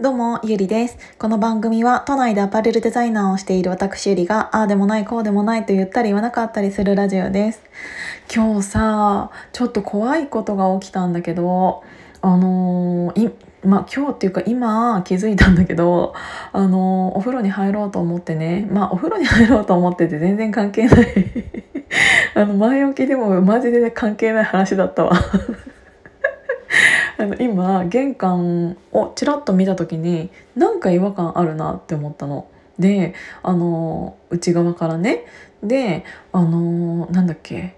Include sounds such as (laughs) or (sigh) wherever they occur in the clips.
どうも、ゆりです。この番組は都内でアパレルデザイナーをしている私ゆりが、ああでもないこうでもないと言ったり言わなかったりするラジオです。今日さ、ちょっと怖いことが起きたんだけど、あのー、まあ、今日っていうか今気づいたんだけど、あのー、お風呂に入ろうと思ってね、まあお風呂に入ろうと思ってて全然関係ない (laughs) あの前置きでもマジで関係ない話だったわあの今玄関をちらっと見た時になんか違和感あるなって思ったの。であの内側からね。であのなんだっけ。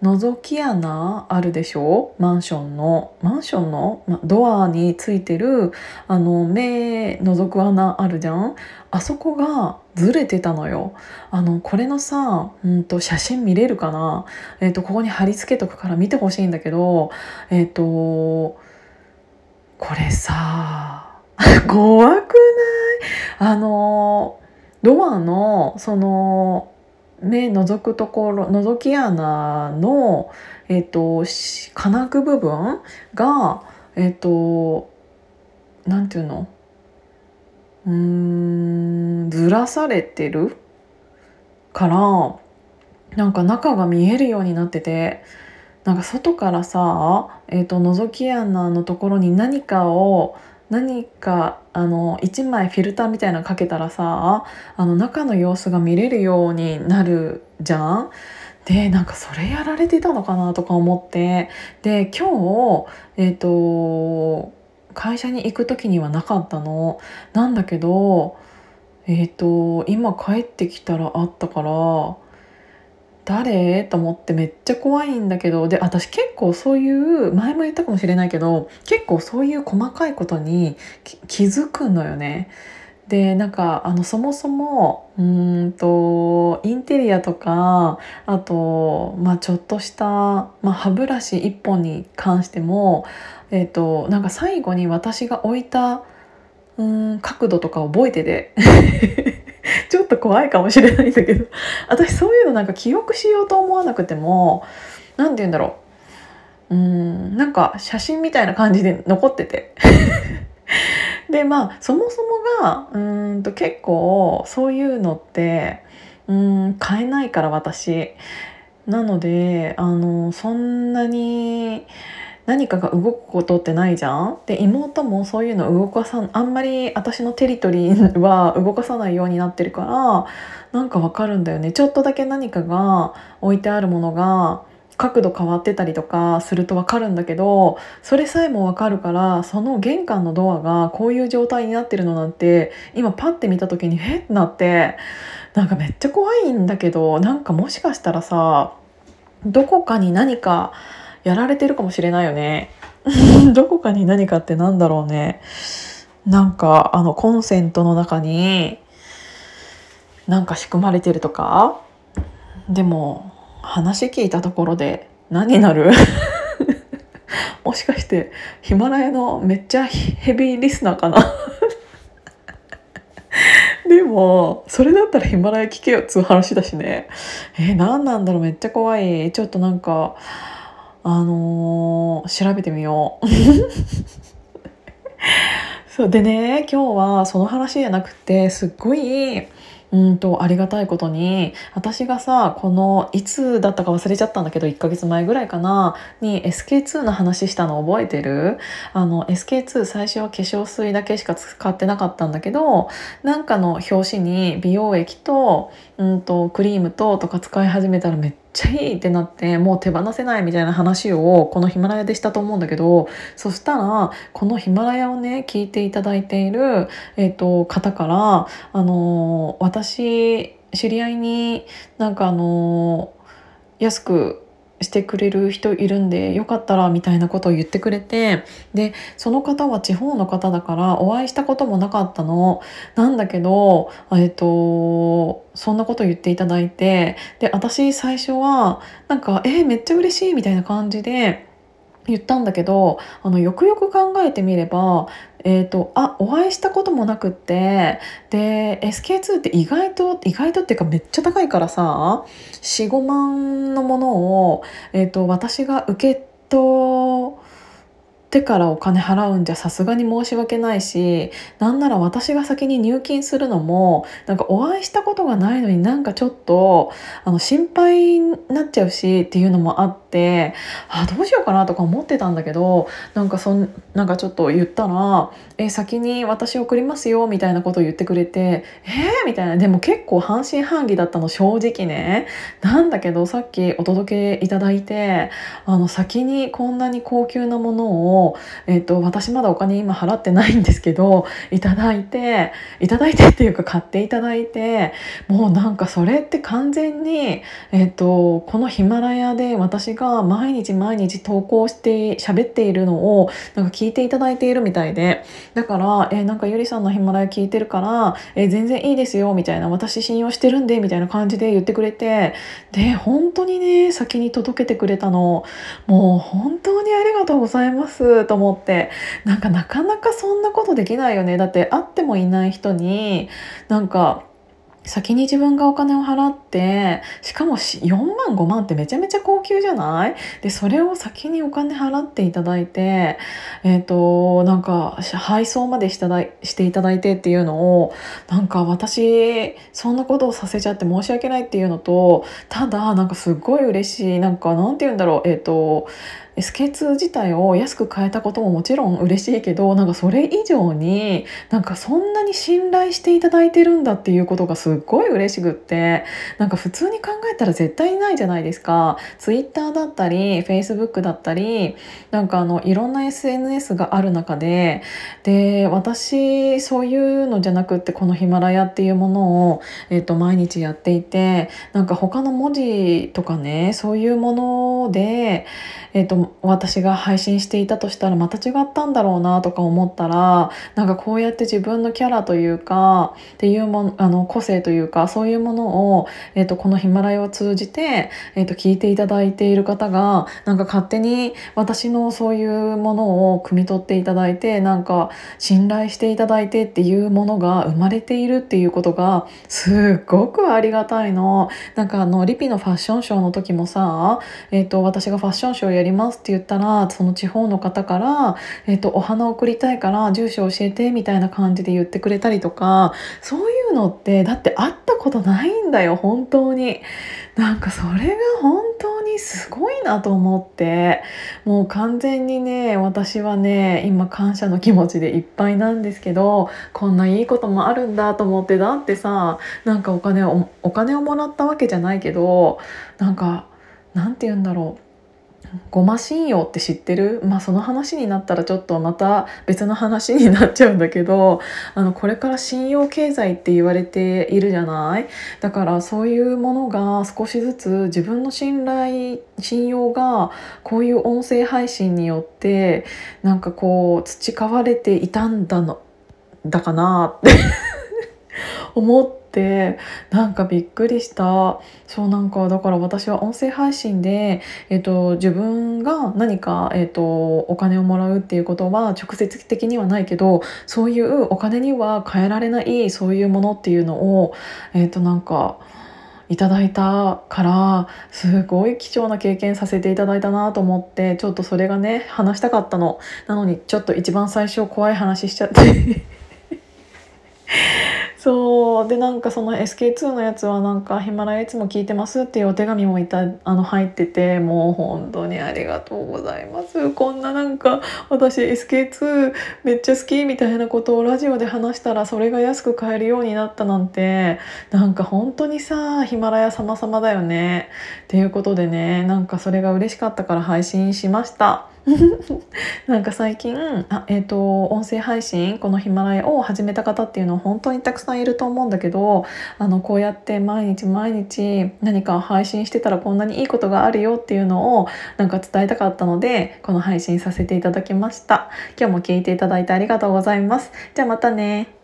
覗き穴あるでしょ？マンションの。マンションの、ま、ドアについてるあの目覗く穴あるじゃん？あそこがずれてたのよ。あのこれのさ、うんと、写真見れるかな、えーと、ここに貼り付けとくから見てほしいんだけどえっ、ー、とこれさ (laughs) 怖くない？あのドアのその目覗くところ覗き穴の、えーと、金具部分がえっ、となんていうの？うーんずらされてるからなんか中が見えるようになっててなんか外からさ、えーと、覗き穴のところに何かを何かあの1枚フィルターみたいなのかけたらさあの中の様子が見れるようになるじゃん。でなんかそれやられてたのかなとか思ってで今日えっ、ー、と会社に行く時にはなかったの。なんだけどえっ、ー、と今帰ってきたらあったから誰？と思ってめっちゃ怖いんだけど。で私結構そういう前も言ったかもしれないけど結構そういう細かいことに気づくのよね。でなんかあのそもそもうんとインテリアとかあと、まあ、ちょっとした、まあ、歯ブラシ1本に関しても、えーと、なんか最後に私が置いたうん角度とか覚えてて。(laughs) ちょっと怖いかもしれないんだけど。(laughs) 私そういうのなんか記憶しようと思わなくても何て言うんだろう。うんなんか写真みたいな感じで残ってて。(laughs) でまあそもそもがうんと結構そういうのってうん買えないから私。なのであのそんなに何かが動くことってないじゃん？で妹もそういうの動かさあんまり私のテリトリーは動かさないようになってるからなんかわかるんだよね。ちょっとだけ何かが置いてあるものが角度変わってたりとかするとわかるんだけどそれさえもわかるからその玄関のドアがこういう状態になってるのなんて今パッて見た時にへってなってなんかめっちゃ怖いんだけどなんかもしかしたらさどこかに何かやられてるかもしれないよね。(laughs) どこかに何かってなんだろうね。なんかあのコンセントの中になんか仕組まれてるとか？でも話聞いたところで何になる？(laughs) もしかしてヒマラヤのめっちゃヘビーリスナーかな？(laughs) でもそれだったらヒマラヤ聞けよっつう話だしね。えー、何なんだろう？めっちゃ怖い。ちょっとなんかあのー、調べてみよう。(laughs) そうでね今日はその話じゃなくてすっごいうんとありがたいことに私がさこのいつだったか忘れちゃったんだけど1ヶ月前ぐらいかなに SK2 の話したの覚えてる？あの SK2 最初は化粧水だけしか使ってなかったんだけどなんかの表紙に美容液と,、うんとクリームととか使い始めたらめっちゃいいってなってもう手放せないみたいな話をこのヒマラヤでしたと思うんだけどそしたらこのヒマラヤをね聞いていただいている、えーと、方からあの私知り合いになんかあの安くしてくれる人いるんでよかったらみたいなことを言ってくれてでその方は地方の方だからお会いしたこともなかったの。なんだけど、えっと、そんなこと言っていただいてで私最初はなんか「えー、めっちゃ嬉しい」みたいな感じで言ったんだけどあのよくよく考えてみれば、えーと、あお会いしたこともなくってで SK2 って意外と意外とっていうかめっちゃ高いからさ45万のものを、えーと、私が受け取ってからお金払うんじゃさすがに申し訳ないしなんなら私が先に入金するのもなんかお会いしたことがないのになんかちょっとあの心配になっちゃうしっていうのもあってってあどうしようかなとか思ってたんだけどなんかそんなんかちょっと言ったら「え先に私送りますよ」みたいなことを言ってくれて「えー?」みたいなでも結構半信半疑だったの正直ねなんだけどさっきお届けいただいてあの先にこんなに高級なものをえーと、私まだお金今払ってないんですけどいただいていただいてっていうか買っていただいてもうなんかそれって完全に、えーと、このヒマラヤで私が毎日毎日投稿して喋っているのをなんか聞いていただいているみたいで。だから「えー、なんかゆりさんのヒマラヤ聞いてるから、えー、全然いいですよ」みたいな「私信用してるんで」みたいな感じで言ってくれて。で本当にね先に届けてくれたの。もう本当にありがとうございます。と思って。なんかなかなかそんなことできないよね。だって会ってもいない人になんか先に自分がお金を払ってしかも4万5万ってめちゃめちゃ高級じゃない？でそれを先にお金払っていただいてえっ、ー、となんか配送までしただしていただいてっていうのをなんか私そんなことをさせちゃって申し訳ないっていうのとただなんかすっごい嬉しいなんかなんて言うんだろうえっ、ー、と SK2 自体を安く買えたことももちろん嬉しいけどなんかそれ以上になんかそんなに信頼していただいてるんだっていうことがすっごい嬉しくってなんか普通に考えたら絶対ないじゃないですか。Twitter だったり Facebook だったりなんかあのいろんな SNS がある中でで私そういうのじゃなくってこのヒマラヤっていうものを、えー、と毎日やっていてなんか他の文字とかねそういうものでえーと、私が配信していたとしたらまた違ったんだろうなとか思ったらなんかこうやって自分のキャラというかっていうもあの個性というかそういうものを、えーと、このヒマラヤを通じて、えーと、聞いていただいている方がなんか勝手に私のそういうものを汲み取っていただいてなんか信頼していただいてっていうものが生まれているっていうことがすっごくありがたいの。なんかあのリピのファッションショーの時もさ、えー、と私がファッションショーやりますって言ったらその地方の方から、えーと、お花送りたいから住所教えてみたいな感じで言ってくれたりとかそういうのってだって会ったことないんだよ本当に。なんかそれが本当にすごいなと思ってもう完全にね私はね今感謝の気持ちでいっぱいなんですけどこんないいこともあるんだと思ってだってさなんかお金をお金をもらったわけじゃないけどなんかなんて言うんだろうごま信用って知ってる？まあその話になったらちょっとまた別の話になっちゃうんだけどあのこれから信用経済って言われているじゃない？だからそういうものが少しずつ自分の信頼信用がこういう音声配信によってなんかこう培われていたんだのだかなって思って。ってなんかびっくりした。そうなんかだから私は音声配信で、えーと、自分が何か、えーと、お金をもらうっていうことは直接的にはないけどそういうお金には変えられないそういうものっていうのを、えーとなんかいただいたからすごい貴重な経験させていただいたなと思ってちょっとそれがね話したかったの。なのにちょっと一番最初怖い話しちゃって。そう。でなんかその SK2 のやつはなんか「ヒマラヤいつも聞いてます」っていうお手紙もいたあの入っててもう本当にありがとうございます。こんななんか私 SK2 めっちゃ好きみたいなことをラジオで話したらそれが安く買えるようになったなんてなんか本当にさヒマラヤ様々だよね。っていうことでねなんかそれが嬉しかったから配信しました。(laughs) なんか最近あ、えーと、音声配信このヒマラヤを始めた方っていうのは本当にたくさんいると思うんだけどあのこうやって毎日毎日何か配信してたらこんなにいいことがあるよっていうのをなんか伝えたかったのでこの配信させていただきました。今日も聞いていただいてありがとうございます。じゃあまたね。